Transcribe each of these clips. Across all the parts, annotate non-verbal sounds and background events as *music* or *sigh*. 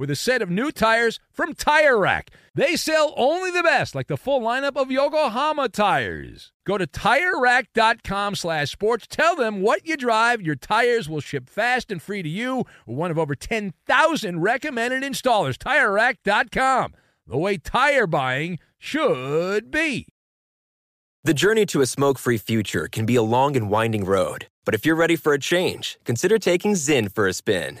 with a set of new tires from Tire Rack. They sell only the best, like the full lineup of Yokohama tires. Go to TireRack.com slash sports. Tell them what you drive. Your tires will ship fast and free to you. One of over 10,000 recommended installers. TireRack.com. The way tire buying should be. The journey to a smoke free future can be a long and winding road. But if you're ready for a change, consider taking Zyn for a spin.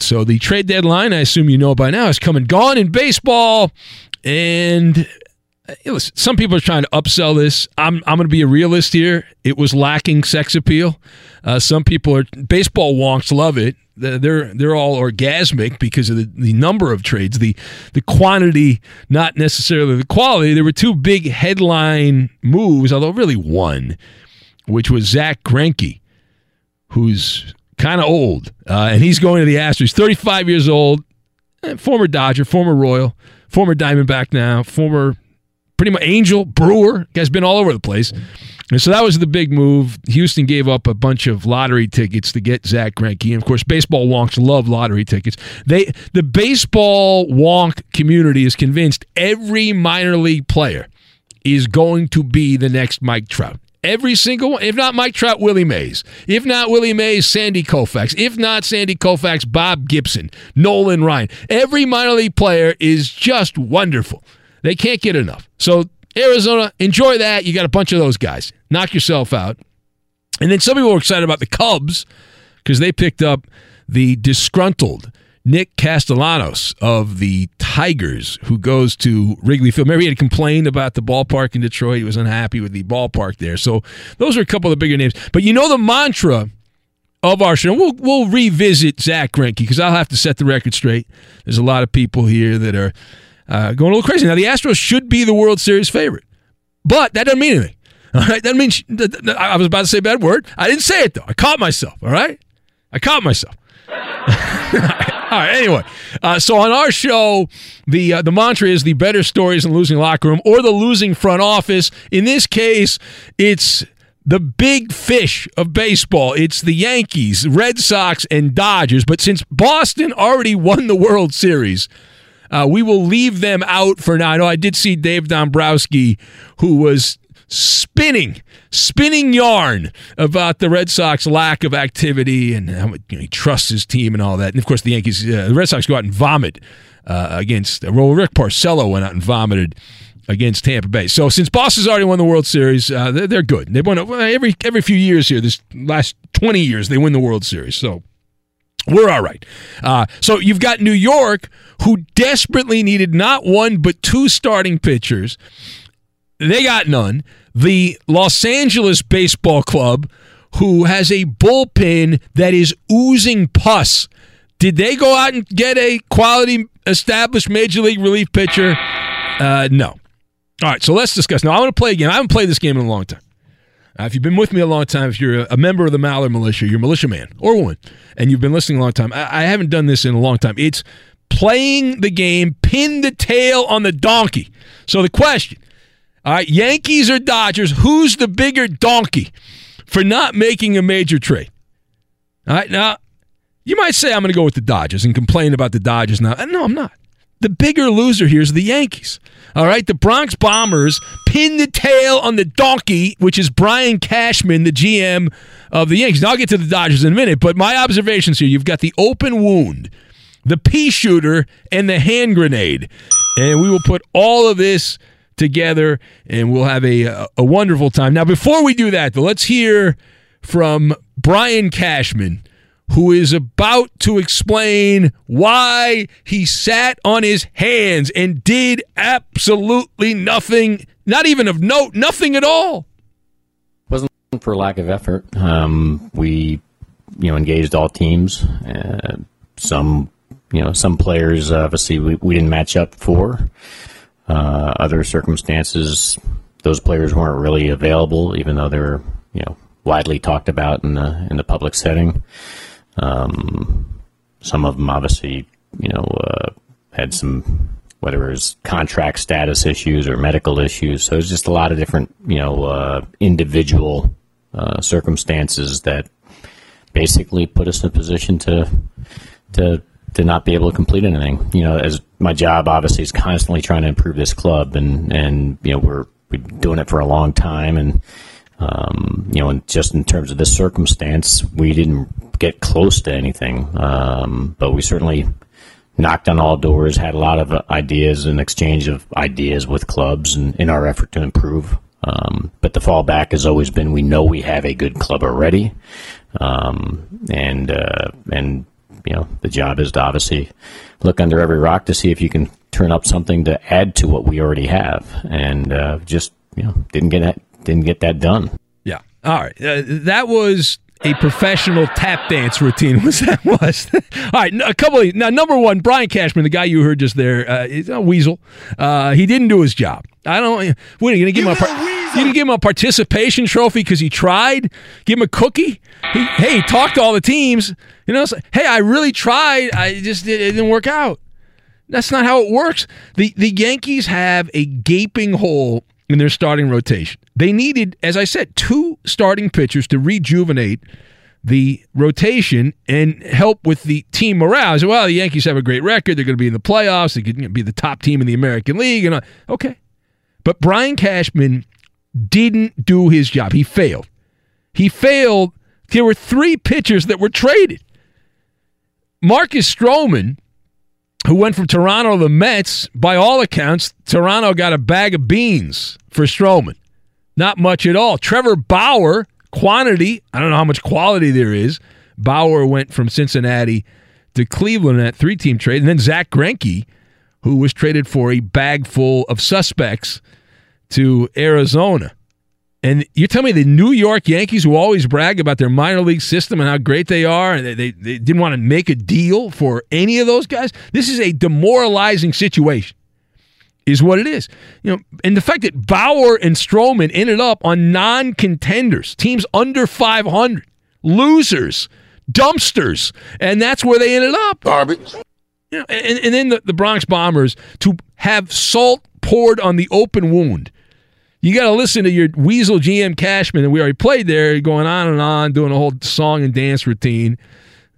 So the trade deadline, I assume you know by now, is coming gone in baseball. And listen, some people are trying to upsell this. I'm I'm going to be a realist here. It was lacking sex appeal. Uh, some people are baseball wonks love it. They're they're all orgasmic because of the, the number of trades, the the quantity, not necessarily the quality. There were two big headline moves, although really one, which was Zach Greinke, who's kind of old, uh, and he's going to the Astros. 35 years old, eh, former Dodger, former Royal, former Diamondback now, former pretty much Angel, Brewer. Guy's been all over the place. And so that was the big move. Houston gave up a bunch of lottery tickets to get Zach Greinke. And of course, baseball wonks love lottery tickets. They the baseball wonk community is convinced every minor league player is going to be the next Mike Trout. Every single one. If not Mike Trout, Willie Mays. If not Willie Mays, Sandy Koufax. If not Sandy Koufax, Bob Gibson, Nolan Ryan. Every minor league player is just wonderful. They can't get enough. So Arizona, enjoy that. You got a bunch of those guys. Knock yourself out. And then some people were excited about the Cubs because they picked up the disgruntled Nick Castellanos of the Tigers, who goes to Wrigley Field. Remember, he had complained about the ballpark in Detroit. He was unhappy with the ballpark there. So those are a couple of the bigger names. But you know the mantra of our show. We'll we'll revisit Zach Greinke because I'll have to set the record straight. There's a lot of people here that are uh, going a little crazy. Now the Astros should be the World Series favorite, but that doesn't mean anything. *laughs* All right, that means I was about to say a bad word. I didn't say it though. I caught myself. All right. I caught myself. *laughs* *laughs* All right. Anyway, uh, so on our show, the uh, the mantra is the better stories in losing locker room or the losing front office. In this case, it's the big fish of baseball. It's the Yankees, Red Sox, and Dodgers. But since Boston already won the World Series, uh, we will leave them out for now. I know I did see Dave Dombrowski, who was spinning, spinning yarn about the Red Sox lack of activity and how you know, he trusts his team and all that. And of course, the Yankees, uh, the Red Sox go out and vomit uh, against. Uh, well, Rick Porcello went out and vomited against Tampa Bay. So since Boston's already won the World Series, uh, they're, they're, good. They won every every few years here. This last twenty years, they win the World Series. So. We're all right. Uh, so you've got New York, who desperately needed not one but two starting pitchers. They got none. The Los Angeles Baseball Club, who has a bullpen that is oozing pus. Did they go out and get a quality established major league relief pitcher? Uh, no. All right, so let's discuss. Now, I want to play a game. I haven't played this game in a long time. Uh, if you've been with me a long time, if you're a member of the Maller Militia, you're a militia man or woman, and you've been listening a long time, I, I haven't done this in a long time. It's playing the game, pin the tail on the donkey. So the question all right, Yankees or Dodgers, who's the bigger donkey for not making a major trade? All right, now you might say I'm going to go with the Dodgers and complain about the Dodgers now. Uh, no, I'm not. The bigger loser here is the Yankees. All right, the Bronx Bombers pin the tail on the donkey, which is Brian Cashman, the GM of the Yankees. Now I'll get to the Dodgers in a minute, but my observations here: you've got the open wound, the pea shooter, and the hand grenade, and we will put all of this together, and we'll have a, a wonderful time. Now, before we do that, though, let's hear from Brian Cashman, who is about to explain why he sat on his hands and did absolutely nothing, not even of note, nothing at all. Wasn't for lack of effort. Um, we, you know, engaged all teams. Uh, some, you know, some players obviously we, we didn't match up for. Uh, other circumstances, those players weren't really available, even though they were, you know, widely talked about in the in the public setting. Um, some of them obviously, you know, uh, had some whether it was contract status issues or medical issues. So it's just a lot of different, you know, uh, individual uh, circumstances that basically put us in a position to to to not be able to complete anything. You know, as my job obviously is constantly trying to improve this club, and and you know we're been doing it for a long time, and um, you know, and just in terms of this circumstance, we didn't get close to anything, um, but we certainly knocked on all doors, had a lot of ideas and exchange of ideas with clubs, and in our effort to improve. Um, but the fallback has always been we know we have a good club already, um, and uh, and you know, the job is to obviously look under every rock to see if you can turn up something to add to what we already have, and uh, just you know, didn't get that didn't get that done. Yeah. All right. Uh, that was a professional tap dance routine *laughs* was that was all right a couple of now number one brian cashman the guy you heard just there uh, is a weasel uh, he didn't do his job i don't what are you gonna give him a par- you gonna give him a participation trophy because he tried give him a cookie he, hey talk to all the teams you know hey i really tried i just it, it didn't work out that's not how it works the the yankees have a gaping hole in their starting rotation. They needed, as I said, two starting pitchers to rejuvenate the rotation and help with the team morale. Said, well, the Yankees have a great record. They're going to be in the playoffs. They could be the top team in the American League. And okay, but Brian Cashman didn't do his job. He failed. He failed. There were three pitchers that were traded. Marcus Stroman who went from Toronto to the Mets. By all accounts, Toronto got a bag of beans for Stroman. Not much at all. Trevor Bauer, quantity, I don't know how much quality there is. Bauer went from Cincinnati to Cleveland in that three team trade. And then Zach Greinke, who was traded for a bag full of suspects to Arizona. And you're telling me the New York Yankees, who always brag about their minor league system and how great they are, and they, they, they, didn't want to make a deal for any of those guys? This is a demoralizing situation, is what it is. You know, and the fact that Bauer and Stroman ended up on non contenders, teams under 500, losers dumpsters, and that's where they ended up. Garbage. You know, and, and then the, the Bronx Bombers to have salt poured on the open wound. You got to listen to your Weasel GM Cashman, and we already played there, going on and on, doing a whole song and dance routine,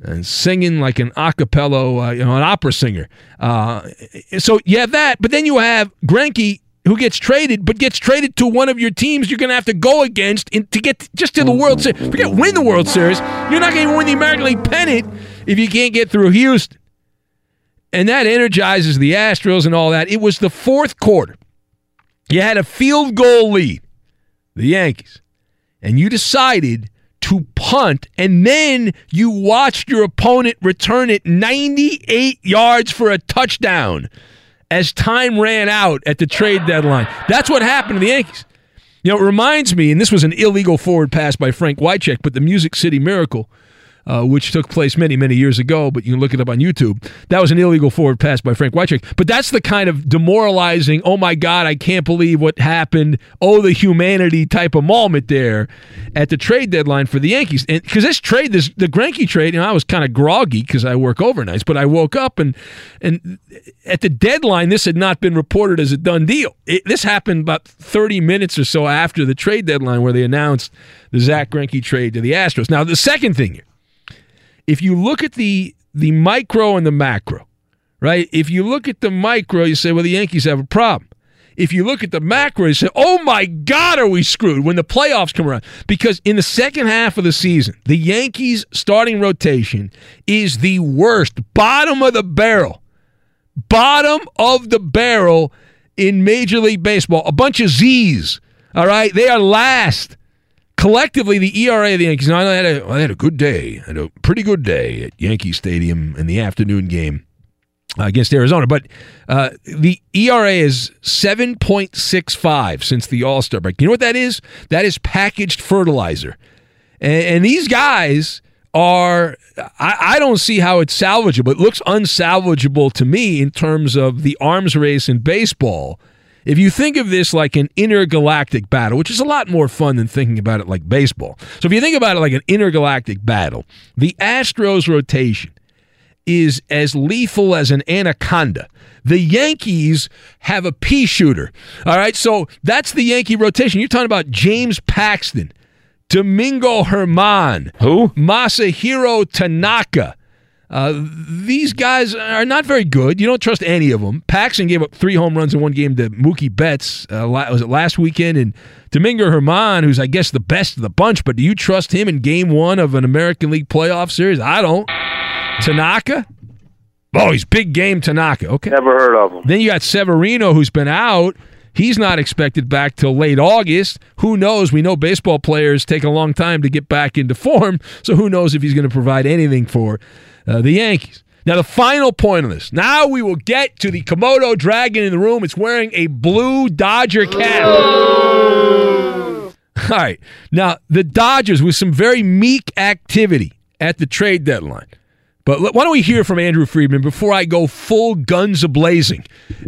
and singing like an acapella, uh, you know, an opera singer. Uh, so you have that, but then you have Greinke who gets traded, but gets traded to one of your teams you're going to have to go against in, to get just to the World Series. Forget win the World Series. You're not going to win the American League pennant if you can't get through Houston. And that energizes the Astros and all that. It was the fourth quarter. You had a field goal lead, the Yankees, and you decided to punt, and then you watched your opponent return it 98 yards for a touchdown as time ran out at the trade deadline. That's what happened to the Yankees. You know, it reminds me, and this was an illegal forward pass by Frank Wycheck, but the Music City Miracle uh, which took place many, many years ago, but you can look it up on YouTube. That was an illegal forward pass by Frank Wycheck. But that's the kind of demoralizing, oh my God, I can't believe what happened, oh, the humanity type of moment there at the trade deadline for the Yankees. Because this trade, this the Greinke trade, you know, I was kind of groggy because I work overnights, but I woke up and and at the deadline, this had not been reported as a done deal. It, this happened about 30 minutes or so after the trade deadline where they announced the Zach Greinke trade to the Astros. Now, the second thing here, if you look at the the micro and the macro, right? If you look at the micro, you say, well, the Yankees have a problem. If you look at the macro, you say, oh my God, are we screwed when the playoffs come around? Because in the second half of the season, the Yankees starting rotation is the worst, bottom of the barrel, bottom of the barrel in Major League Baseball. A bunch of Z's. All right. They are last collectively, the ERA of the Yankees. Now, I had a, I had a good day, had a pretty good day at Yankee Stadium in the afternoon game uh, against Arizona. But uh, the ERA is 7.65 since the All Star break. You know what that is? That is packaged fertilizer. And, and these guys are, I, I, don't see how it's salvageable. It looks unsalvageable to me in terms of the arms race in baseball if you think of this like an intergalactic battle, which is a lot more fun than thinking about it like baseball. So if you think about it like an intergalactic battle, the Astros rotation is as lethal as an anaconda. The Yankees have a pea shooter. All right, so that's the Yankee rotation. You're talking about James Paxton, Domingo Germán, who? Masahiro Tanaka, uh, these guys are not very good. You don't trust any of them. Paxton gave up three home runs in one game to Mookie Betts. Uh, was it last weekend? And Domingo Germán, who's I guess the best of the bunch, but do you trust him in Game One of an American League playoff series? I don't. Tanaka. Oh, he's big game Tanaka. Okay, never heard of him. Then you got Severino, who's been out. He's not expected back till late August. Who knows? We know baseball players take a long time to get back into form, so who knows if he's going to provide anything for uh, the Yankees. Now, the final point of this. Now we will get to the Komodo dragon in the room. It's wearing a blue Dodger cap. All right. Now, the Dodgers, with some very meek activity at the trade deadline, but why don't we hear from Andrew Friedman before I go full guns a blazing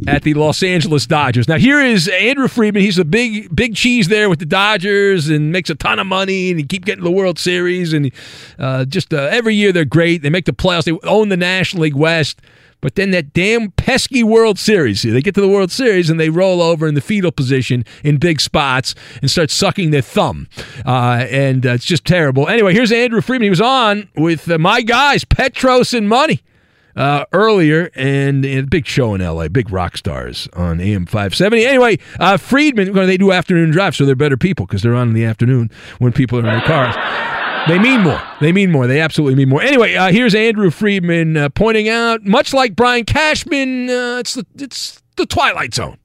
at the Los Angeles Dodgers? Now here is Andrew Friedman. He's a big big cheese there with the Dodgers and makes a ton of money and he keep getting the World Series and uh, just uh, every year they're great. They make the playoffs. They own the National League West. But then that damn pesky World Series, they get to the World Series and they roll over in the fetal position in big spots and start sucking their thumb. Uh, and uh, it's just terrible. Anyway, here's Andrew Friedman. He was on with uh, my guys, Petros and Money. Uh, earlier and, a big show in LA, big rock stars on AM 570. Anyway, uh, Friedman, they do afternoon drive, so they're better people because they're on in the afternoon when people are in their cars. They mean more. They mean more. They absolutely mean more. Anyway, uh, here's Andrew Friedman uh, pointing out, much like Brian Cashman, uh, it's the it's the twilight zone.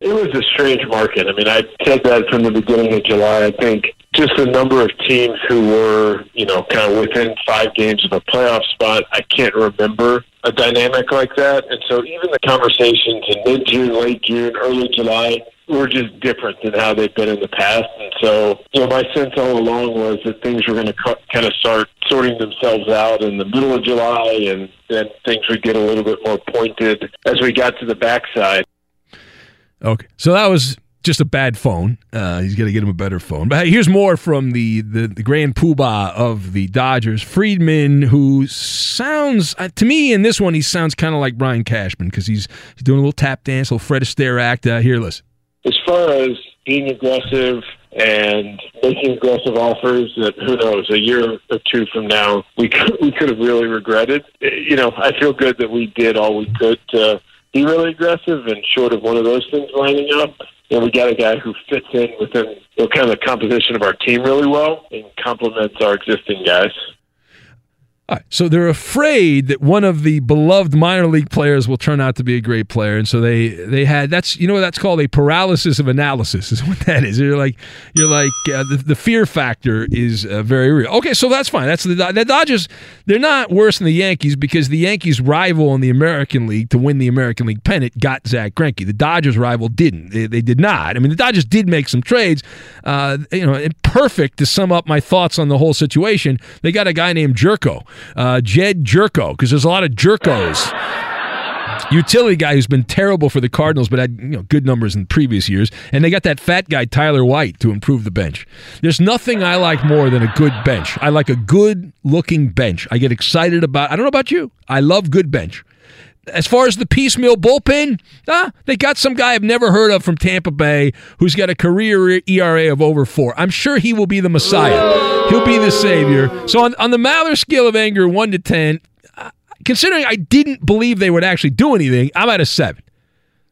It was a strange market. I mean, I said that from the beginning of July. I think just the number of teams who were, you know, kind of within five games of a playoff spot. I can't remember a dynamic like that. And so even the conversations in mid June, late June, early July were just different than how they've been in the past. And so, you know, my sense all along was that things were going to cu- kind of start sorting themselves out in the middle of July, and then things would get a little bit more pointed as we got to the backside. Okay, so that was just a bad phone. Uh, he's got to get him a better phone. But hey, here's more from the, the, the grand poobah of the Dodgers, Friedman, who sounds, uh, to me in this one, he sounds kind of like Brian Cashman because he's, he's doing a little tap dance, a little Fred Astaire act. Uh, here, listen. As far as being aggressive and making aggressive offers that who knows a year or two from now we could, we could have really regretted. You know, I feel good that we did all we could to be really aggressive, and short of one of those things lining up, you know, we got a guy who fits in within know, kind of the composition of our team really well and complements our existing guys. So they're afraid that one of the beloved minor league players will turn out to be a great player, and so they they had that's you know what that's called a paralysis of analysis is *laughs* what that is. You're like you're like uh, the, the fear factor is uh, very real. Okay, so that's fine. That's the the Dodgers. They're not worse than the Yankees because the Yankees' rival in the American League to win the American League pennant got Zach Greinke. The Dodgers' rival didn't. They, they did not. I mean, the Dodgers did make some trades. Uh, you know, perfect to sum up my thoughts on the whole situation. They got a guy named Jerko uh, Jedd Gyorko, because there's a lot of Jerkos. Utility guy who's been terrible for the Cardinals, but had you know good numbers in previous years, and they got that fat guy Tyler White to improve the bench. There's nothing I like more than a good bench. I like a good looking bench. I get excited about. I don't know about you. I love good bench. As far as the piecemeal bullpen, ah, they got some guy I've never heard of from Tampa Bay who's got a career ERA of over four. I'm sure he will be the Messiah. He'll be the savior. So on, on the Maller scale of anger, one to ten, uh, considering I didn't believe they would actually do anything, I'm at a seven.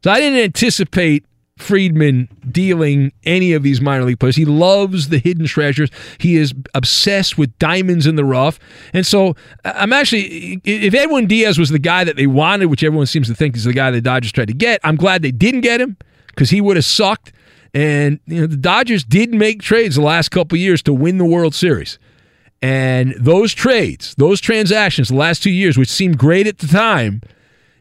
So I didn't anticipate Friedman dealing any of these minor league players. He loves the hidden treasures. He is obsessed with diamonds in the rough. And so I'm actually, if Edwin Diaz was the guy that they wanted, which everyone seems to think is the guy the Dodgers tried to get, I'm glad they didn't get him because he would have sucked. And you know, the Dodgers did make trades the last couple years to win the World Series. And those trades, those transactions, the last two years, which seemed great at the time,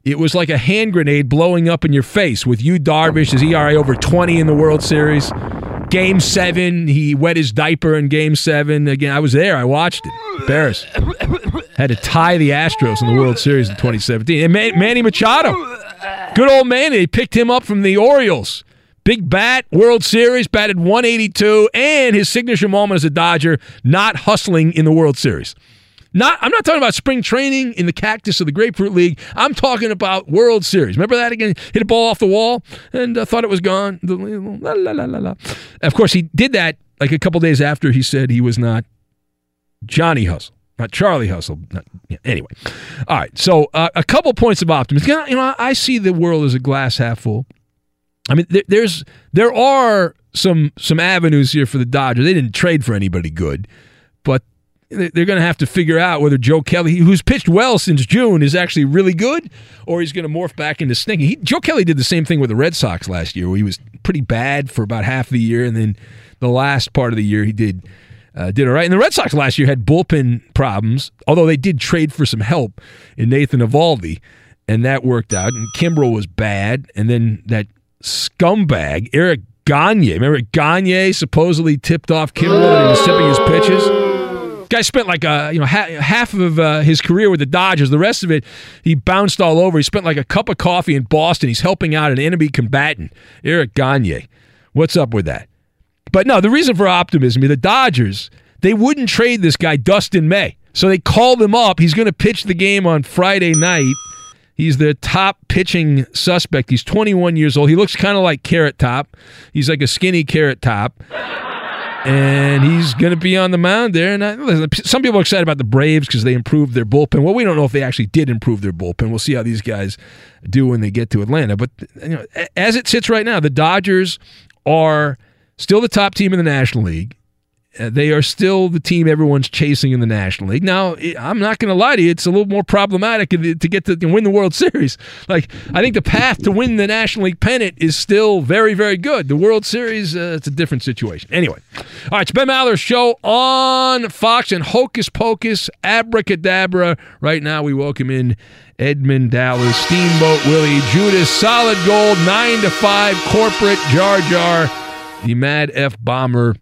it was like a hand grenade blowing up in your face with Yu Darvish, his ERA over 20 in the World Series. Game seven, he wet his diaper in game seven. Again, I was there. I watched it. Barris had to tie the Astros in the World Series in 2017. And Manny Machado, good old Manny, they picked him up from the Orioles. Big bat, World Series, batted 182, and his signature moment as a Dodger, not hustling in the World Series. Not, I'm not talking about spring training in the cactus of the Grapefruit League. I'm talking about World Series. Remember that again? Hit a ball off the wall and uh, thought it was gone. La, la, la, of course, he did that like a couple days after he said he was not Johnny Hustle, not Charlie Hustle. Not, yeah, anyway, all right. So uh, a couple points of optimism. You know, I see the world as a glass half full. I mean, there, there's there are some some avenues here for the Dodgers. They didn't trade for anybody good, but they're going to have to figure out whether Joe Kelly, who's pitched well since June, is actually really good, or he's going to morph back into stinky. He, Joe Kelly did the same thing with the Red Sox last year, where he was pretty bad for about half the year, and then the last part of the year he did uh, did all right. And the Red Sox last year had bullpen problems, although they did trade for some help in Nathan Eovaldi, and that worked out. And Kimbrel was bad, and then that scumbag Eric Gagne. Remember Gagne supposedly tipped off Kimbrel that he was tipping his pitches. Guy spent like a you know ha- half of uh, his career with the Dodgers. The rest of it, he bounced all over. He spent like a cup of coffee in Boston. He's helping out an enemy combatant, Eric Gagne. What's up with that? But no, the reason for optimism is the Dodgers. They wouldn't trade this guy Dustin May, so they called him up. He's going to pitch the game on Friday night. He's the top pitching suspect. He's 21 years old. He looks kind of like Carrot Top. He's like a skinny Carrot Top and he's going to be on the mound there. And I, some people are excited about the Braves because they improved their bullpen. Well, we don't know if they actually did improve their bullpen. We'll see how these guys do when they get to Atlanta. But you know, as it sits right now, the Dodgers are still the top team in the National League. Uh, they are still the team everyone's chasing in the National League. Now, I'm not going to lie to you; it's a little more problematic to get to win the World *laughs* Series. Like, I think the path to win the National League pennant is still very, very good. The World Series, uh, it's a different situation. Anyway, all right, it's Ben Maller's show on Fox and Hocus Pocus, Abracadabra. Right now, we welcome in Edmund Dallas, Steamboat Willie, Judas, Solid Gold, nine to five, corporate Jar Jar, the Mad F Bomber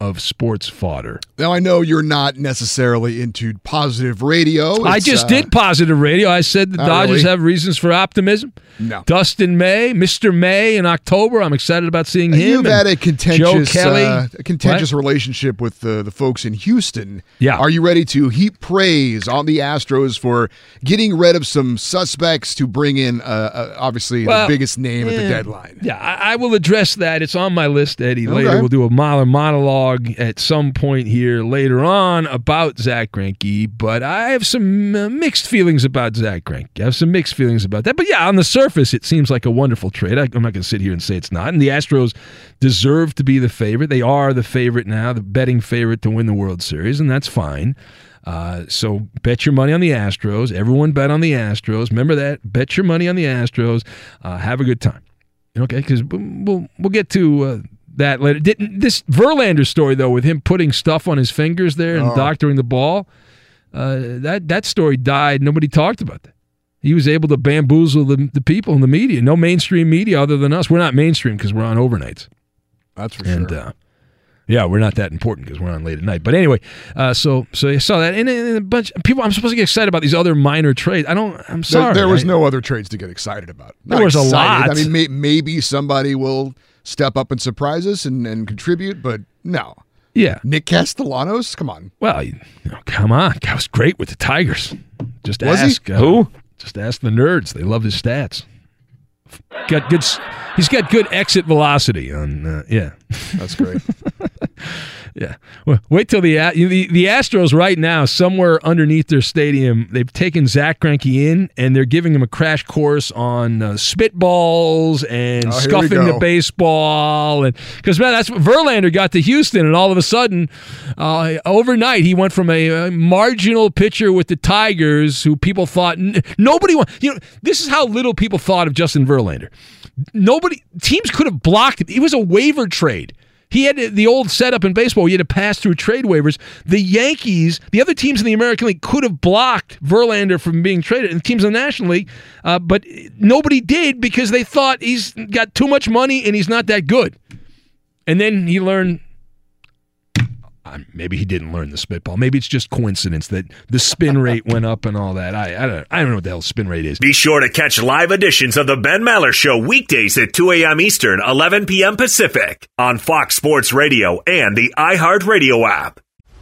of sports fodder. Now I know you're not necessarily into positive radio. I just uh, did positive radio. I said the Oh, Dodgers really? have reasons for optimism. No. Dustin May, Mr. May in October. I'm excited about seeing him. You've had a contentious, Kelly. uh, a contentious What? relationship with the, the folks in Houston. Yeah. Are you ready to heap praise on the Astros for getting rid of some suspects to bring in, uh, uh, obviously, Well, the biggest name at the deadline? Yeah, I, I will address that. It's on my list, Eddie. Later, Okay. we'll do a Maller monologue at some point here later on about Zach Greinke. But I have some uh, mixed feelings about Zach Greinke. I have some mixed feelings about that. But yeah, on the surface, it seems like a wonderful trade. I, I'm not going to sit here and say it's not. And the Astros deserve to be the favorite. They are the favorite now, the betting favorite to win the World Series, and that's fine. Uh, so bet your money on the Astros. Everyone bet on the Astros. Remember that. Bet your money on the Astros. Uh, have a good time. Okay, because we'll we'll get to uh, that later. Didn't this Verlander story though, with him putting stuff on his fingers there and Oh. doctoring the ball? Uh, that that story died. Nobody talked about that. He was able to bamboozle the, the people in the media. No mainstream media other than us. We're not mainstream because we're on overnights. That's for And sure. uh, yeah, we're not that important because we're on late at night. But anyway, uh, so so you saw that, and, and a bunch of people. I'm supposed to get excited about these other minor trades. I don't. I'm sorry. There, was I- no other trades to get excited about. There Not was a lot. I mean, may, maybe somebody will step up and surprise us and, and contribute, but no. Yeah. Nick Castellanos? Come on. Well, you know, come on, guy was great with the Tigers. Just Was ask uh, who? Just ask the nerds. They love his stats. Got good. He's got good exit velocity on. Uh, yeah, That's great. *laughs* yeah. Well, wait till the, A- the the Astros right now somewhere underneath their stadium. They've taken Zach Greinke in and they're giving him a crash course on uh, spitballs and Oh, scuffing the baseball and because man, that's what Verlander got to Houston and all of a sudden, uh, overnight he went from a, uh marginal pitcher with the Tigers who people thought n- nobody want. You know, this is how little people thought of Justin Verlander. Nobody teams could have blocked it. It was a waiver trade. He had the old setup in baseball. You had to pass through trade waivers. The Yankees, the other teams in the American League, could have blocked Verlander from being traded, and teams in the National League, uh, but nobody did because they thought he's got too much money and he's not that good. And then he learned. Maybe he didn't learn the spitball. Maybe it's just coincidence that the spin rate *laughs* went up and all that. I, I don't I don't know what the hell spin rate is. Be sure to catch live editions of the Ben Maller Show weekdays at 2 a.m. Eastern, 11 p.m. Pacific on Fox Sports Radio and the iHeartRadio app.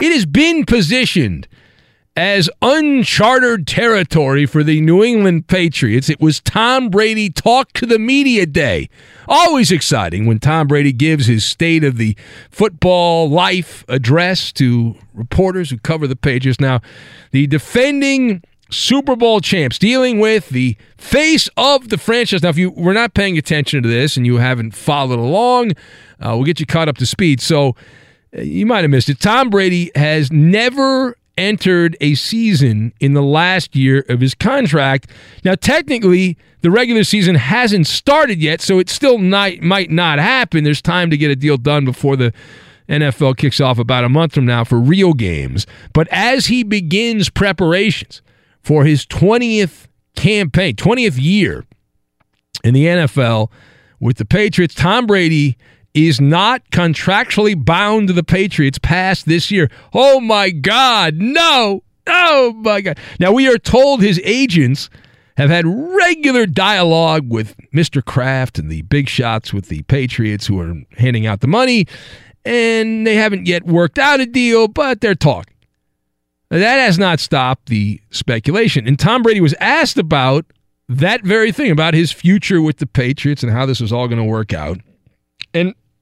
It has been positioned as uncharted territory for the New England Patriots. It was Tom Brady talk to the media day. Always exciting when Tom Brady gives his state of the football life address to reporters who cover the Patriots. Now, the defending Super Bowl champs dealing with the face of the franchise. Now, if you were not paying attention to this and you haven't followed along, uh, we'll get you caught up to speed. So, you might have missed it. Tom Brady has never entered a season in the last year of his contract. Now, technically, the regular season hasn't started yet, so it still might not happen. There's time to get a deal done before the NFL kicks off about a month from now for real games. But as he begins preparations for his 20th campaign, 20th year in the NFL with the Patriots, Tom Brady is not contractually bound to the Patriots past this year. Oh my God, no. Oh my God. Now, we are told his agents have had regular dialogue with Mr. Kraft and the big shots with the Patriots who are handing out the money, and they haven't yet worked out a deal, but they're talking. That has not stopped the speculation. And Tom Brady was asked about that very thing, about his future with the Patriots and how this was all going to work out.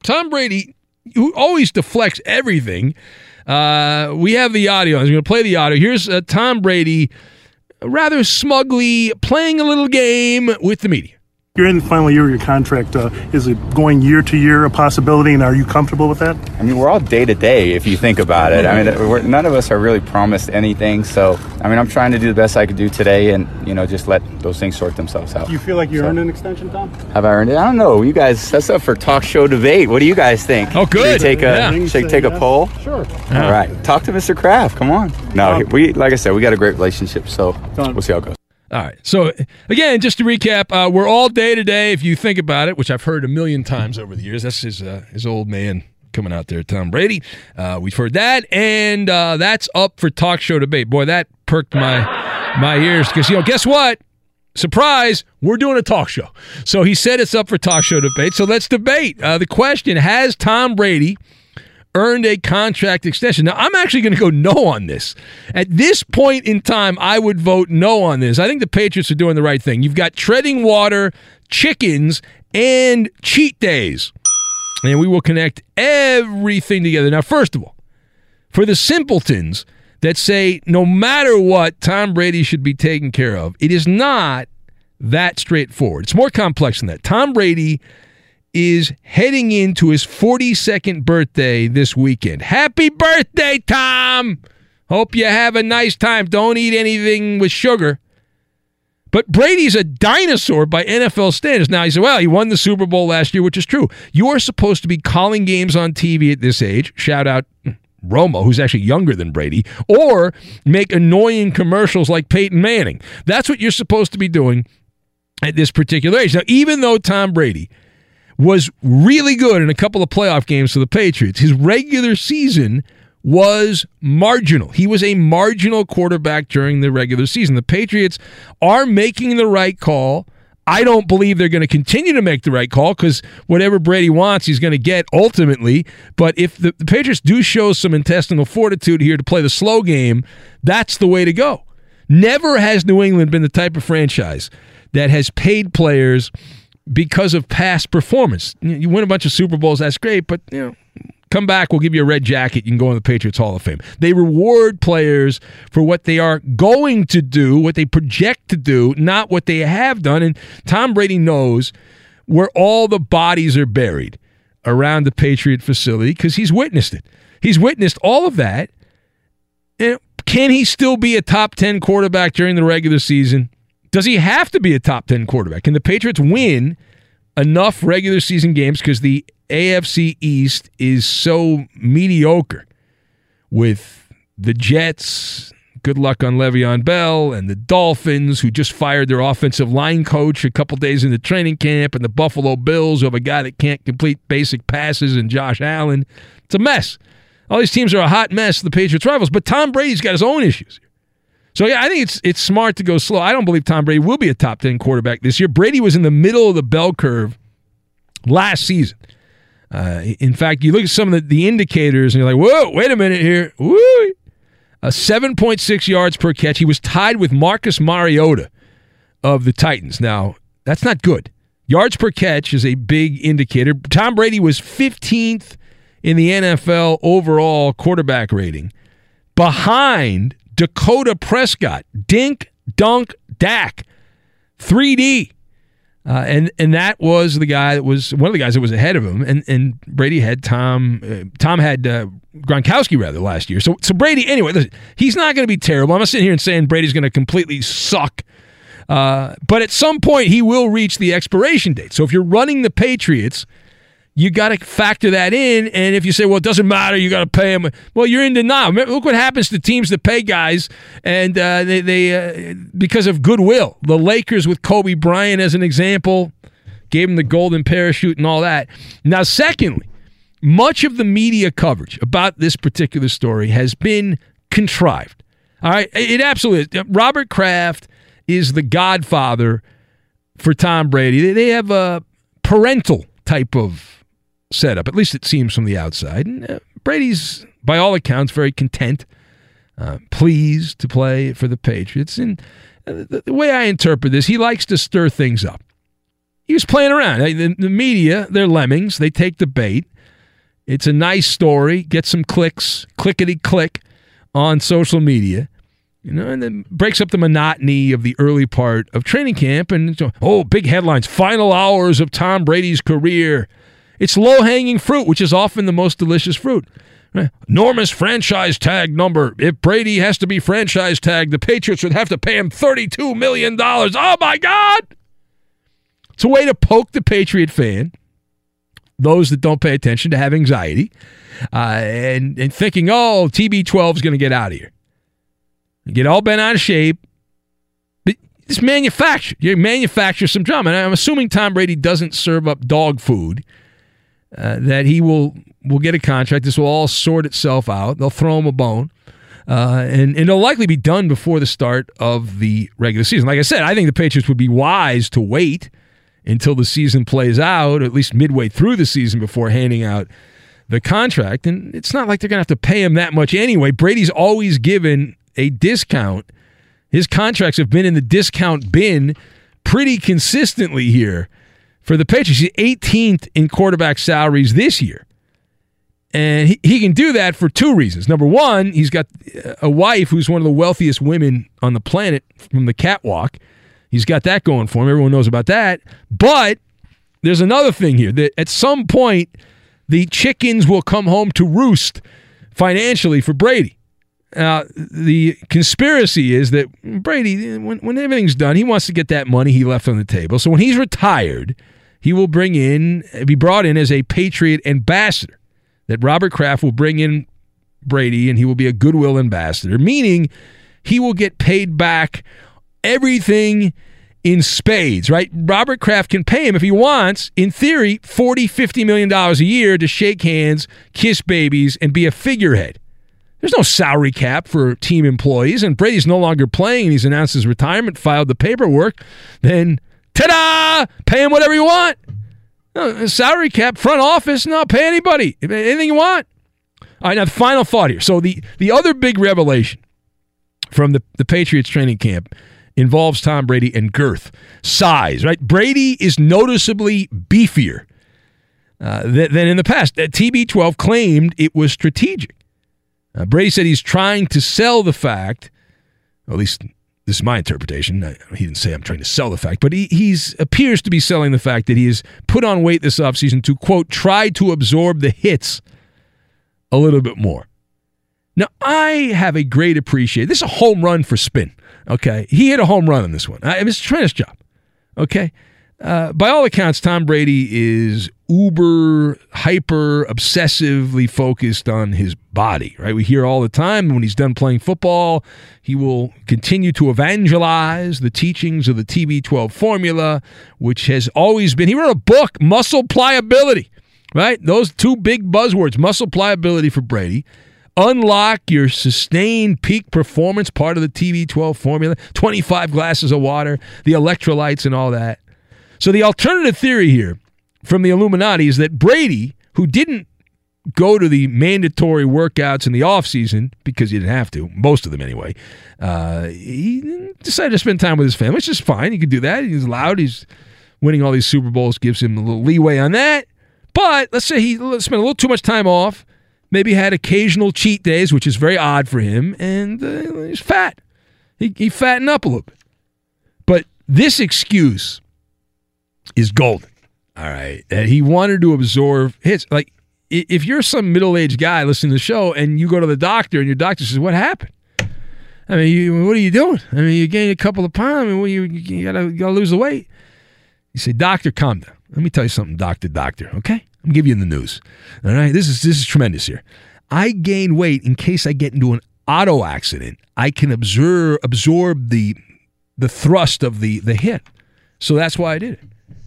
Tom Brady, who always deflects everything, uh, we have the audio. I'm going to play the audio. Here's uh, Tom Brady rather smugly playing a little game with the media. You're in the final year of your contract. Uh, is it going year to year a possibility, and are you comfortable with that? I mean, we're all day to day if you think about it. I mean, none of us are really promised anything. So, I mean, I'm trying to do the best I could do today, and you know, just let those things sort themselves out. Do you feel like you So- earned an extension, Tom? Have I earned it? I don't know. You guys, that's up for talk show debate. What do you guys think? Oh, good. Should we take a Yeah. should we take a poll? Sure. All right. Talk to Mr. Kraft. Come on. No, we like I said, we got a great relationship. So we'll see how it goes. All right. So again, just to recap, uh, we're all day today. If you think about it, which I've heard a million times over the years, that's his uh, his old man coming out there, Tom Brady. Uh, we've heard that, and uh, that's up for talk show debate. Boy, that perked my my ears because you know, guess what? Surprise, we're doing a talk show. So he said it's up for talk show debate. So let's debate. Uh, the question Has Tom Brady earned a contract extension? Now, I'm actually going to go no on this. At this point in time, I would vote no on this. I think the Patriots are doing the right thing. You've got treading water, chickens, and cheat days. And we will connect everything together. Now, first of all, for the simpletons that say no matter what, Tom Brady should be taken care of, it is not that straightforward. It's more complex than that. Tom Brady is heading into his 42nd birthday this weekend. Happy birthday, Tom! Hope you have a nice time. Don't eat anything with sugar. But Brady's a dinosaur by NFL standards. Now, he said, well, he won the Super Bowl last year, which is true. You are supposed to be calling games on TV at this age. Shout out Romo, who's actually younger than Brady, or make annoying commercials like Peyton Manning. That's what you're supposed to be doing at this particular age. Now, even though Tom Brady was really good in a couple of playoff games for the Patriots, his regular season was marginal. He was a marginal quarterback during the regular season. The Patriots are making the right call I don't believe they're going to continue to make the right call because whatever Brady wants, he's going to get ultimately. But if the, the Patriots do show some intestinal fortitude here to play the slow game, that's the way to go. Never has New England been the type of franchise that has paid players because of past performance. You win a bunch of Super Bowls, that's great, but you know, come back, we'll give you a red jacket. You can go in the Patriots Hall of Fame. They reward players for what they are going to do, what they project to do, not what they have done. And Tom Brady knows where all the bodies are buried around the Patriot facility because he's witnessed it. He's witnessed all of that. And can he still be a top 10 quarterback during the regular season? Does he have to be a top 10 quarterback? Can the Patriots win enough regular season games because the AFC East is so mediocre with the Jets. Good luck on Le'Veon Bell and the Dolphins, who just fired their offensive line coach a couple days into training camp, and the Buffalo Bills, who have a guy that can't complete basic passes, and Josh Allen. It's a mess. All these teams are a hot mess, the Patriots rivals, but Tom Brady's got his own issues. So yeah, I think it's it's smart to go slow. I don't believe Tom Brady will be a top 10 quarterback this year. Brady was in the middle of the bell curve last season. Uh, in fact, you look at some of the, the indicators and you're like, whoa, wait a minute here. Woo! A 7.6 yards per catch. He was tied with Marcus Mariota of the Titans. Now, that's not good. Yards per catch is a big indicator. Tom Brady was 15th in the NFL overall quarterback rating behind Dakota Prescott. Dink, dunk, Dak. 3D. Uh, and and that was the guy that was one of the guys that was ahead of him, and and Brady had Tom uh, Tom had uh, Gronkowski rather last year. So so Brady anyway, listen, he's not going to be terrible. I'm not sitting here and saying Brady's going to completely suck, uh, but at some point he will reach the expiration date. So if you're running the Patriots, you got to factor that in. And if you say, well, it doesn't matter, you got to pay them. Well, you're in denial. Look what happens to teams that pay guys, and uh, they, they uh, because of goodwill. The Lakers with Kobe Bryant as an example gave him the golden parachute and all that. Now, secondly, much of the media coverage about this particular story has been contrived. All right, it absolutely is. Robert Kraft is the godfather for Tom Brady. They have a parental type of setup. At least it seems from the outside. And, uh, Brady's, by all accounts, very content, uh, pleased to play for the Patriots. And uh, the, the, way I interpret this, he likes to stir things up. He was playing around. The, the media, they're lemmings. They take the bait. It's a nice story. Get some clicks, clickety click on social media. You know, and then breaks up the monotony of the early part of training camp. And oh, big headlines: final hours of Tom Brady's career. It's low hanging fruit, which is often the most delicious fruit. Enormous franchise tag number. If Brady has to be franchise tagged, the Patriots would have to pay him $32 million. Oh my God! It's a way to poke the Patriot fan, those that don't pay attention, to have anxiety, uh, and, and thinking, oh, TB12 is going to get out of here. get all bent out of shape. But it's manufactured. You manufacture some drama. And I'm assuming Tom Brady doesn't serve up dog food uh, that he will will get a contract. This will all sort itself out. They'll throw him a bone. Uh, and, and it'll likely be done before the start of the regular season. Like I said, I think the Patriots would be wise to wait until the season plays out, at least midway through the season, before handing out the contract. And it's not like they're going to have to pay him that much anyway. Brady's always given a discount. His contracts have been in the discount bin pretty consistently here for the Patriots. He's 18th in quarterback salaries this year. And he, he can do that for two reasons. Number one, he's got a wife who's one of the wealthiest women on the planet from the catwalk. He's got that going for him. Everyone knows about that. But there's another thing here that at some point, the chickens will come home to roost financially for Brady. Uh, the conspiracy is that Brady, when, when everything's done, he wants to get that money he left on the table. So when he's retired, he will bring in, be brought in as a Patriot ambassador. That Robert Kraft will bring in Brady and he will be a goodwill ambassador, meaning he will get paid back everything in spades, right? Robert Kraft can pay him if he wants, in theory, 40, 50 million dollars a year to shake hands, kiss babies, and be a figurehead. There's no salary cap for team employees, and Brady's no longer playing he's announced his retirement, filed the paperwork, then Ta-da! Pay him whatever you want. No, salary cap, front office, no, pay anybody. Anything you want. All right, now the final thought here. So the the other big revelation from the, the Patriots training camp involves Tom Brady and girth, size, right? Brady is noticeably beefier uh, than, than in the past. Uh, TB12 claimed it was strategic. Uh, Brady said he's trying to sell the fact, at least this is my interpretation. He didn't say I'm trying to sell the fact, but he he's appears to be selling the fact that he has put on weight this offseason to, quote, try to absorb the hits a little bit more. Now, I have a great appreciation. This is a home run for spin. Okay. He hit a home run on this one. I, it was a tremendous job. Okay. Uh, by all accounts, Tom Brady is uber, hyper, obsessively focused on his body, right? We hear all the time when he's done playing football, he will continue to evangelize the teachings of the TB12 formula, which has always been, he wrote a book, Muscle Pliability, right? Those two big buzzwords, muscle pliability for Brady. Unlock your sustained peak performance, part of the TB12 formula, 25 glasses of water, the electrolytes, and all that. So the alternative theory here from the Illuminati is that Brady, who didn't go to the mandatory workouts in the offseason because he didn't have to, most of them anyway, uh, he decided to spend time with his family, which is fine. He could do that. He's loud. He's winning all these Super Bowls, gives him a little leeway on that. But let's say he spent a little too much time off, maybe had occasional cheat days, which is very odd for him, and uh, he's fat. He, he fattened up a little bit. But this excuse is golden. All right. That he wanted to absorb hits. Like, if you're some middle aged guy listening to the show and you go to the doctor and your doctor says, What happened? I mean, you, what are you doing? I mean, you gained a couple of pounds. Mean, you, you, gotta, you gotta lose the weight. You say, Doctor, calm down. Let me tell you something, doctor, doctor, okay? I'm giving you the news. All right. This is this is tremendous here. I gain weight in case I get into an auto accident. I can absorb absorb the the thrust of the the hit. So that's why I did it.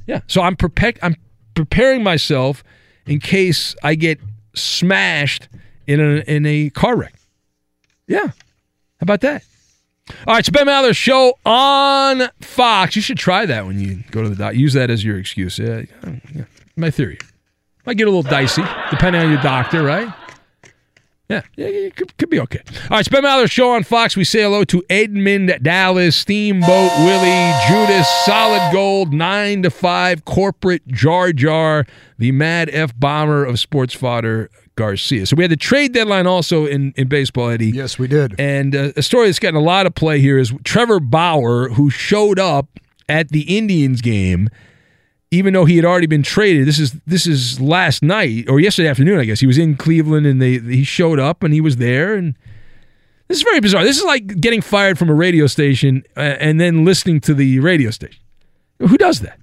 Yeah. So I'm. I'm preparing myself in case I get smashed in a in a car wreck. Yeah. How about that? All right, it's Ben Maller show on Fox. You should try that when you go to the doc. Use that as your excuse. Yeah, yeah. My theory. Might get a little dicey, depending on your doctor, right? Yeah, yeah, it could, could be okay. All right, it's Ben Maller show on Fox. We say hello to Edmund Dallas, Steamboat Willie, Judas, Solid Gold, 9 to 5, Corporate Jar Jar, the Mad F Bomber of Sports Fodder, Garcia. So we had the trade deadline also in, in baseball, Eddie. Yes, we did. And uh, a story that's gotten a lot of play here is Trevor Bauer, who showed up at the Indians game – even though he had already been traded, this is this is last night or yesterday afternoon, I guess. He was in Cleveland and they he showed up and he was there and this is very bizarre. This is like getting fired from a radio station uh, and then listening to the radio station. Who does that?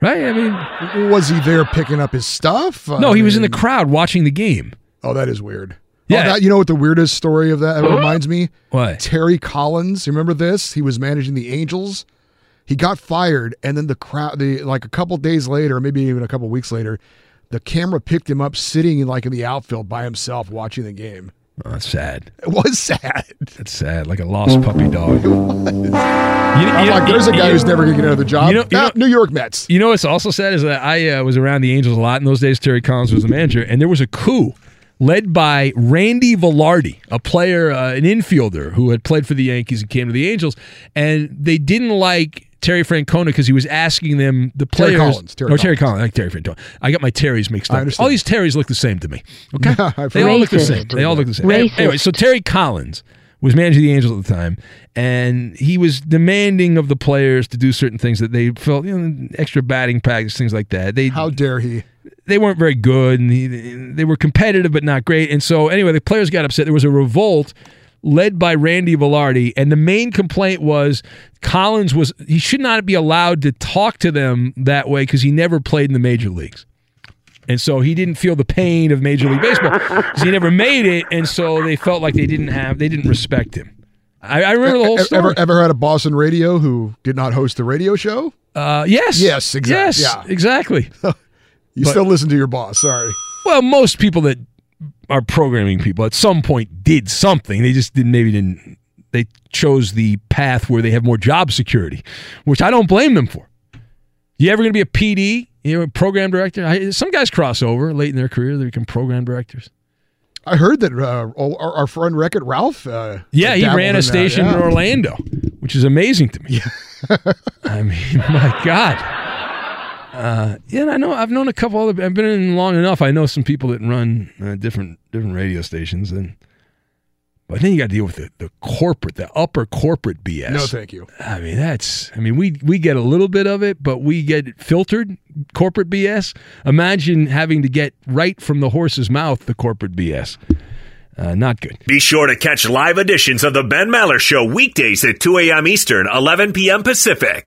Right? I mean, was he there picking up his stuff? No, I he was in the crowd watching the game. Oh, that is weird. Yeah. Oh, that, you know what the weirdest story of that reminds me? What? Terry Collins. You remember this? He was managing the Angels he got fired, and then the crowd, the like a couple days later, maybe even a couple weeks later, the camera picked him up sitting in like in the outfield by himself watching the game. Oh, that's sad. It was sad. That's sad, like a lost puppy dog. You, you, I'm like, there's a guy you, who's never going to get another job. You know, you know, New York Mets. You know what's also sad is that I uh, was around the Angels a lot in those days. Terry Collins was the manager, and there was a coup led by Randy Velarde, a player, uh, an infielder who had played for the Yankees and came to the Angels, and they didn't like Terry Francona because he was asking them the players. Oh, Terry Collins. Terry or Terry Collins. I like Terry Francona. I got my Terrys mixed up. All these Terrys look the same to me. Okay, *laughs* they all look the same. They all look the same. Racist. Anyway, so Terry Collins was managing the Angels at the time, and he was demanding of the players to do certain things that they felt, you know, extra batting practice, things like that. They how dare he? They weren't very good, and he, they were competitive but not great. And so, anyway, the players got upset. There was a revolt led by Randy Velarde, and the main complaint was Collins was he should not be allowed to talk to them that way because he never played in the major leagues. And so he didn't feel the pain of Major League Baseball because he never made it, and so they felt like they didn't have they didn't respect him. I, I remember the whole story. Ever, ever had a Boston radio who did not host the radio show? Uh, yes. Yes, exactly. Yes, yeah. exactly. *laughs* you but, still listen to your boss. Sorry. Well, most people that are programming people at some point did something. They just didn't maybe didn't they chose the path where they have more job security, which I don't blame them for. You ever going to be a PD? You know, a program director? I, some guys cross over late in their career; they become program directors. I heard that uh, our, our friend It Ralph. Uh, Yeah, he ran a that, station yeah. in Orlando, which is amazing to me. *laughs* I mean, my God. Uh, yeah, and I know I've known a couple other. I've been in long enough. I know some people that run uh, different different radio stations, and but then you got to deal with the, the corporate, the upper corporate BS. No, thank you. I mean, that's. I mean, we we get a little bit of it, but we get filtered corporate BS. Imagine having to get right from the horse's mouth the corporate BS. Uh, not good. Be sure to catch live editions of The Ben Maller Show weekdays at 2 a.m. Eastern, 11 p.m. Pacific.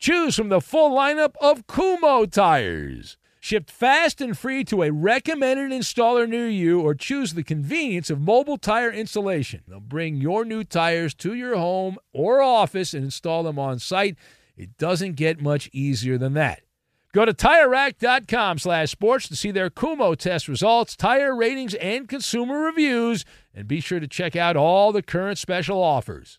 Choose from the full lineup of Kumho tires. Shipped fast and free to a recommended installer near you, or choose the convenience of mobile tire installation. They'll bring your new tires to your home or office and install them on site. It doesn't get much easier than that. Go to TireRack.com slash sports to see their Kumho test results, tire ratings, and consumer reviews, and be sure to check out all the current special offers.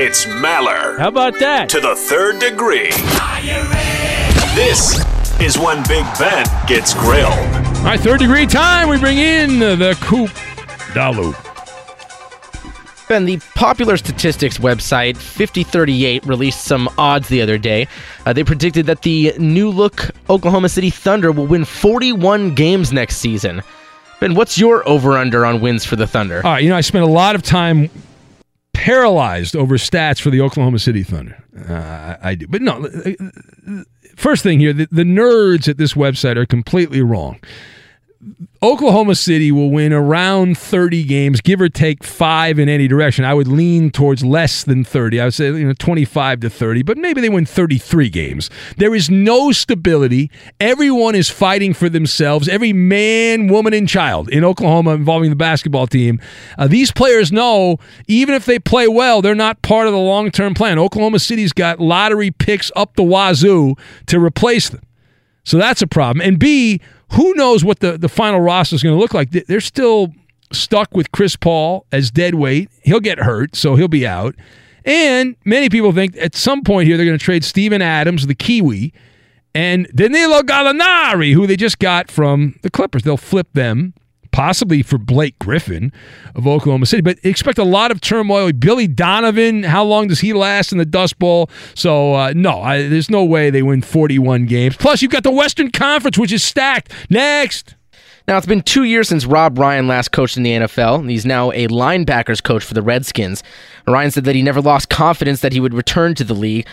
It's Maller. How about that? To the third degree. This is when Big Ben gets grilled. All right, third degree time. We bring in the Coop Dalu. Ben, the popular statistics website FiveThirtyEight released some odds the other day. Uh, they predicted that the new look Oklahoma City Thunder will win 41 games next season. Ben, what's your over under on wins for the Thunder? All right, you know, I spent a lot of time paralyzed over stats for the Oklahoma City Thunder. Uh, I, do. But no, uh, first thing here the, the nerds at this website are completely wrong. Oklahoma City will win around 30 games, give or take five in any direction. I would lean towards less than 30. I would say you know 25 to 30, but maybe they win 33 games. There is no stability. Everyone is fighting for themselves. Every man, woman, and child in Oklahoma involving the basketball team. Uh, these players know even if they play well, they're not part of the long term plan. Oklahoma City's got lottery picks up the wazoo to replace them. So that's a problem. And B, who knows what the, the final roster is going to look like? They're still stuck with Chris Paul as dead weight. He'll get hurt, so he'll be out. And many people think at some point here they're going to trade Steven Adams, the Kiwi, and Danilo Gallinari, who they just got from the Clippers. They'll flip them possibly for Blake Griffin of Oklahoma City. But expect a lot of turmoil. Billy Donovan, how long does he last in the Dust Bowl? So, uh, no, I, there's no way they win 41 games. Plus, you've got the Western Conference, which is stacked. Next. Now, it's been two years since Rob Ryan last coached in the NFL. He's now a linebackers coach for the Redskins. Ryan said that he never lost confidence that he would return to the league.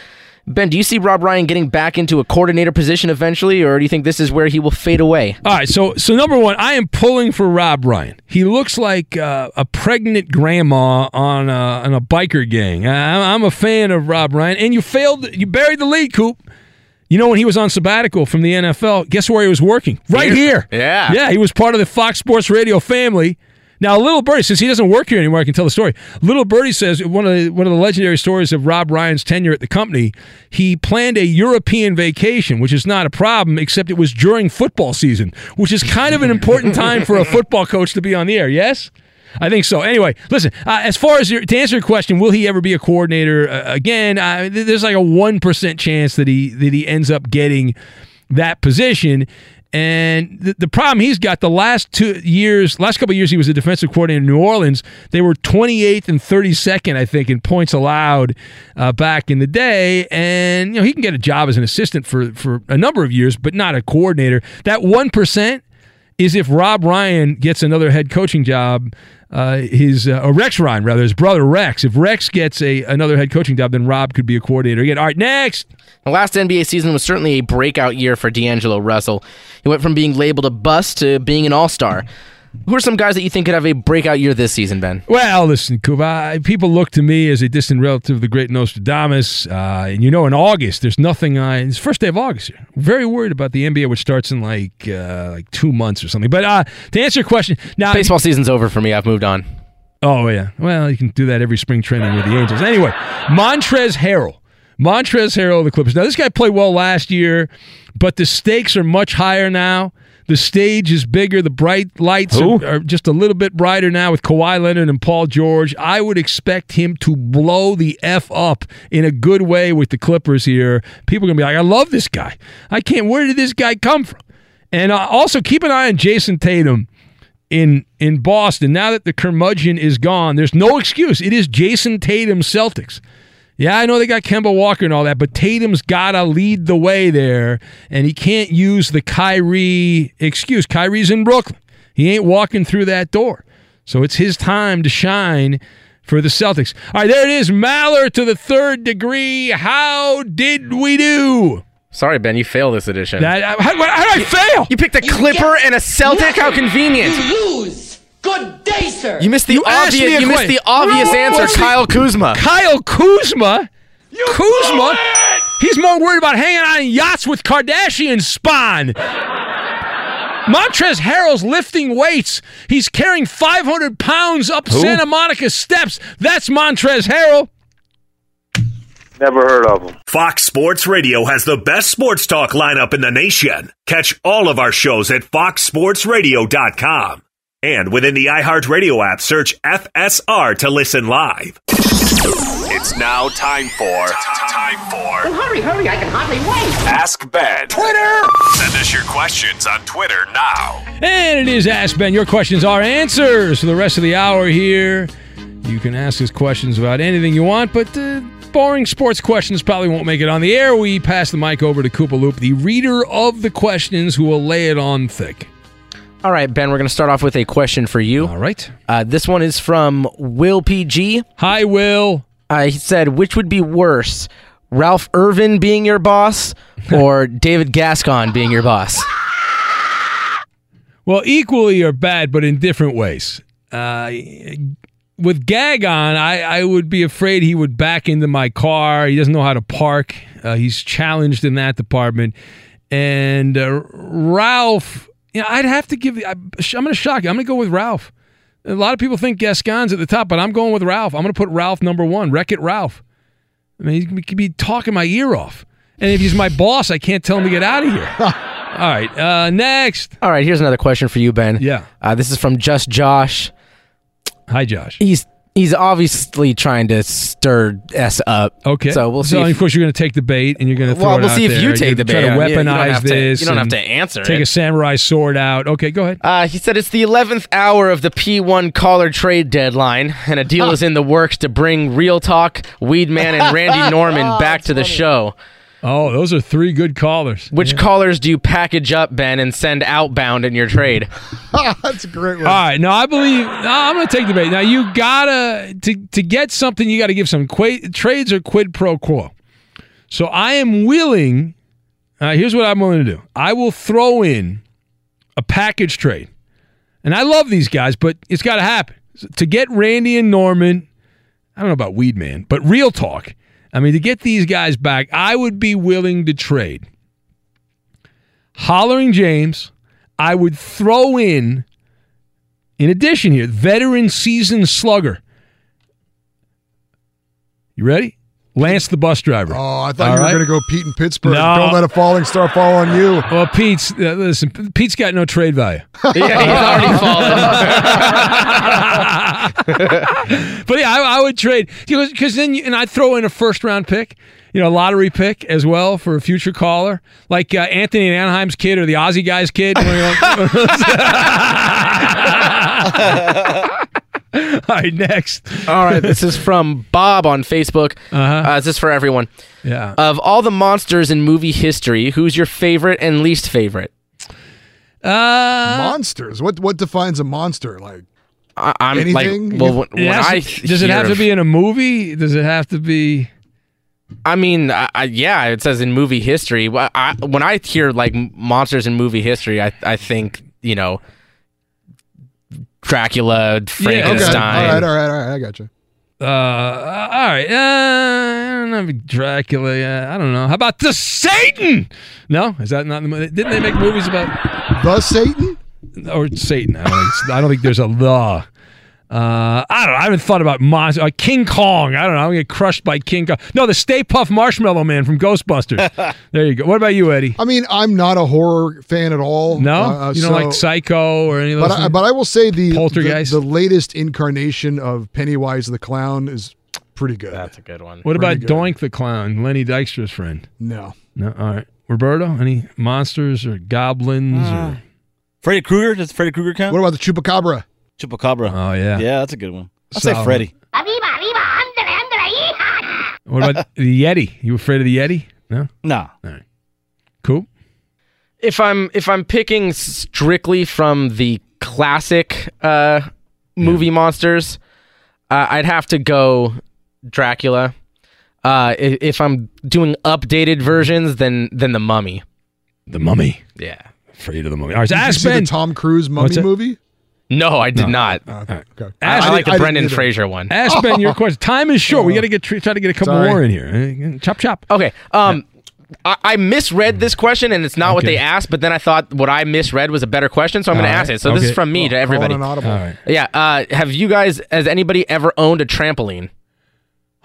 Ben, do you see Rob Ryan getting back into a coordinator position eventually, or do you think this is where he will fade away? All right, so so number one, I am pulling for Rob Ryan. He looks like uh, a pregnant grandma on a, on a biker gang. I, I'm a fan of Rob Ryan, and you failed. You buried the lead, Coop. You know when he was on sabbatical from the NFL, guess where he was working? Right here. Yeah. Yeah, he was part of the Fox Sports Radio family. Now, Little Birdie, since he doesn't work here anymore, I can tell the story. Little Birdie says one of the, one of the legendary stories of Rob Ryan's tenure at the company. He planned a European vacation, which is not a problem, except it was during football season, which is kind of an important time for a football coach to be on the air. Yes. I think so. Anyway, listen. Uh, as far as your, to answer your question, will he ever be a coordinator uh, again? Uh, there's like a one percent chance that he that he ends up getting that position. And the, the problem he's got the last two years, last couple years, he was a defensive coordinator in New Orleans. They were 28th and 32nd, I think, in points allowed uh, back in the day. And you know he can get a job as an assistant for for a number of years, but not a coordinator. That one percent is if Rob Ryan gets another head coaching job. Uh, his uh, Rex Ryan rather his brother Rex. If Rex gets a another head coaching job, then Rob could be a coordinator again. All right, next. The last NBA season was certainly a breakout year for D'Angelo Russell. He went from being labeled a bust to being an all star. Who are some guys that you think could have a breakout year this season, Ben? Well, listen, Kuba, people look to me as a distant relative of the great Nostradamus. Uh, and you know, in August, there's nothing. Uh, it's first day of August here. Very worried about the NBA, which starts in like uh, like two months or something. But uh, to answer your question, now baseball season's over for me. I've moved on. Oh yeah, well you can do that every spring training with the Angels. Anyway, Montrezl Harrell. Montrezl Harrell of the Clippers. Now, this guy played well last year, but the stakes are much higher now. The stage is bigger. The bright lights are, are, just a little bit brighter now with Kawhi Leonard and Paul George. I would expect him to blow the F up in a good way with the Clippers here. People are going to be like, I love this guy. I can't. Where did this guy come from? And uh, also keep an eye on Jayson Tatum in in Boston. Now that the curmudgeon is gone, there's no excuse. It is Jayson Tatum Celtics. Yeah, I know they got Kemba Walker and all that, but Tatum's got to lead the way there, and he can't use the Kyrie excuse. Kyrie's in Brooklyn. He ain't walking through that door. So it's his time to shine for the Celtics. All right, there it is. Maller to the third degree. How did we do? Sorry, Ben, you failed this edition. That, uh, how, how, how did I fail? You picked a Clipper and a Celtic? How convenient. You lose. Good day, sir. You missed the You obvious. me a You missed the obvious No, answer. Kyle Kuzma. Kyle Kuzma? Kuzma? He's more worried about hanging out on yachts with Kardashian spawn. Montrezl Harrell's lifting weights. He's carrying 500 pounds up Santa Monica steps. That's Montrezl Harrell. Never heard of him. Fox Sports Radio has the best sports talk lineup in the nation. Catch all of our shows at foxsportsradio.com. And within the iHeartRadio app, search FSR to listen live. It's now time for time for hurry, hurry, I can hardly wait. Ask Ben. Twitter! Send us your questions on Twitter now. And it is Ask Ben. Your questions are answers for the rest of the hour here. You can ask us questions about anything you want, but uh, boring sports questions probably won't make it on the air. We pass the mic over to Koopa Loop, the reader of the questions, who will lay it on thick. All right, Ben, we're going to start off with a question for you. All right. Uh, this one is from Will PG. Hi, Will. Uh, he said, which would be worse, Ralph Irvin being your boss *laughs* or David Gascon being your boss? Well, equally are bad, but in different ways. Uh, with Gagon, I, I would be afraid he would back into my car. He doesn't know how to park. Uh, he's challenged in that department. And uh, Ralph, you know, I'd have to give. I, I'm going to shock you. I'm going to go with Ralph. A lot of people think Gascon's at the top, but I'm going with Ralph. I'm going to put Ralph number one. Wreck it, Ralph. I mean, he could be talking my ear off. And if he's my boss, I can't tell him to get out of here. *laughs* All right, uh, next. All right, here's another question for you, Ben. Yeah. Uh, this is from Just Josh. Hi, Josh. He's he's obviously trying to stir S up. Okay. So we'll see. if- of course, you're going to take the bait, and you're going to throw Well, it we'll out see if there. you You're take the bait. Try to Yeah, you don't weaponize to- this. you don't have to answer Take it. a samurai sword out. Okay, go ahead. Uh, he said it's the 11th hour of the P1 caller trade deadline, and a deal is in the works to bring Real Talk, Weedman, and Randy *laughs* Norman back to the show. Oh, those are three good callers. Which callers do you package up, Ben, and send outbound in your trade? *laughs* That's a great one. All right, now I believe no, I'm going to take the bait. Now you gotta to to get something, you got to give some qua- trades are quid pro quo. So I am willing. Uh, here's what I'm willing to do. I will throw in a package trade, and I love these guys, but it's got to happen to get Randy and Norman. I don't know about Weedman, but real talk. I mean, to get these guys back, I would be willing to trade. Hollering James, I would throw in, in addition here, veteran seasoned slugger. You ready? Lance the bus driver. Oh, I thought All you were going to go Pete in Pittsburgh. No. Don't let a falling star fall on you. Well, Pete's uh, listen. Pete's got no trade value. *laughs* Yeah, he's already fallen. *laughs* but yeah, I, I would trade because then you, and I'd throw in a first round pick, you know, lottery pick as well for a future caller, like uh, Anthony and Anaheim's kid or the Aussie guy's kid. *laughs* *laughs* All right, next. All right, this is from Bob on Facebook. Uh-huh. this is for everyone. Yeah. Of all the monsters in movie history, who's your favorite and least favorite? Uh, Monsters. What what defines a monster? Like I, I'm anything? like, well, when, when I to- does it hear have to be in a movie? Does it have to be? I mean, I, I, yeah, it says in movie history. Wh- I, when I hear like monsters in movie history, I I think you know Dracula, okay. Frankenstein. All right, all right, all right. I got you. Uh, all right. Uh, I don't know. Dracula. Uh, I don't know. How about the Satan? No, is that not? the movie? Didn't they make movies about the Satan or Satan? I don't think, I don't think there's a the. Uh, I don't know. I haven't thought about monster. Uh, King Kong. I don't know. I'm gonna get crushed by King Kong. No, the Stay Puft Marshmallow Man from Ghostbusters. *laughs* there you go. What about you, Eddie? I mean, I'm not a horror fan at all. No, Uh, you don't so- like Psycho or any of those. But I, but I will say the, the Poltergeist? the latest incarnation of Pennywise the Clown is pretty good. That's a good one. what about good. Doink the Clown, Lenny Dykstra's friend? No. No. All right, Roberto. Any monsters or goblins or? Freddy Krueger? Does Freddy Krueger count? What about the Chupacabra? Chupacabra. Oh yeah. Yeah, that's a good one. I'll say Solid. Freddy. What about *laughs* the Yeti? You afraid of the Yeti? No. No. All right. Cool. if I'm if I'm picking strictly from the classic uh, movie monsters, uh, I'd have to go Dracula. Uh, i- if I'm doing updated versions, then then the Mummy. The Mummy. Yeah. Afraid of the Mummy. All right. So Did you ask see Ben. the Tom Cruise mummy movie? No, I did No. not. Okay. okay. I, I like the I Brendan. Fraser one. Ask Ben your *laughs* question. Time is short. we got to get try to get a couple Sorry. more in here. Chop chop. Okay. Um, I, I misread this question, and it's not what they asked. But then I thought what I misread was a better question, so I'm going All to ask it. So this is from me to everybody. an. All right. Yeah. Uh, have you guys? Has anybody ever owned a trampoline?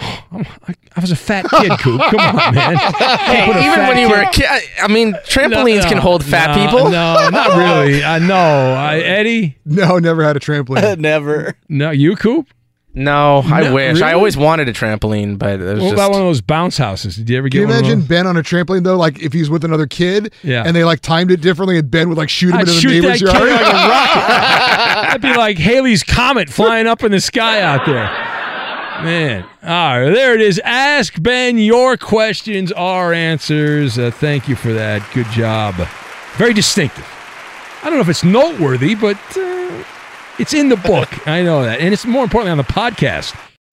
I, I was a fat kid, Coop. Come on, man. *laughs* Hey, even when you kid- were a kid, I, I mean, trampolines No, can hold fat no, people. No, not really. I know. I, Eddie. No, never had a trampoline. *laughs* Never. No, you, Coop. No, I No, wish. I always wanted a trampoline, but it was What just. about one of those bounce houses? Did you ever get Can you one of imagine those? Ben on a trampoline though? Like if he's with another kid, Yeah. and they like timed it differently, and Ben would like shoot him I'd into the shoot that neighbor's kid yard. like a rocket. *laughs* That'd be like Halley's comet flying up in the sky out there. Man, all right, there it is. Ask Ben your questions, our answers. Uh, thank you for that. Good job. Very distinctive. I don't know if it's noteworthy, but uh, it's in the book. *laughs* I know that, and it's more importantly on the podcast.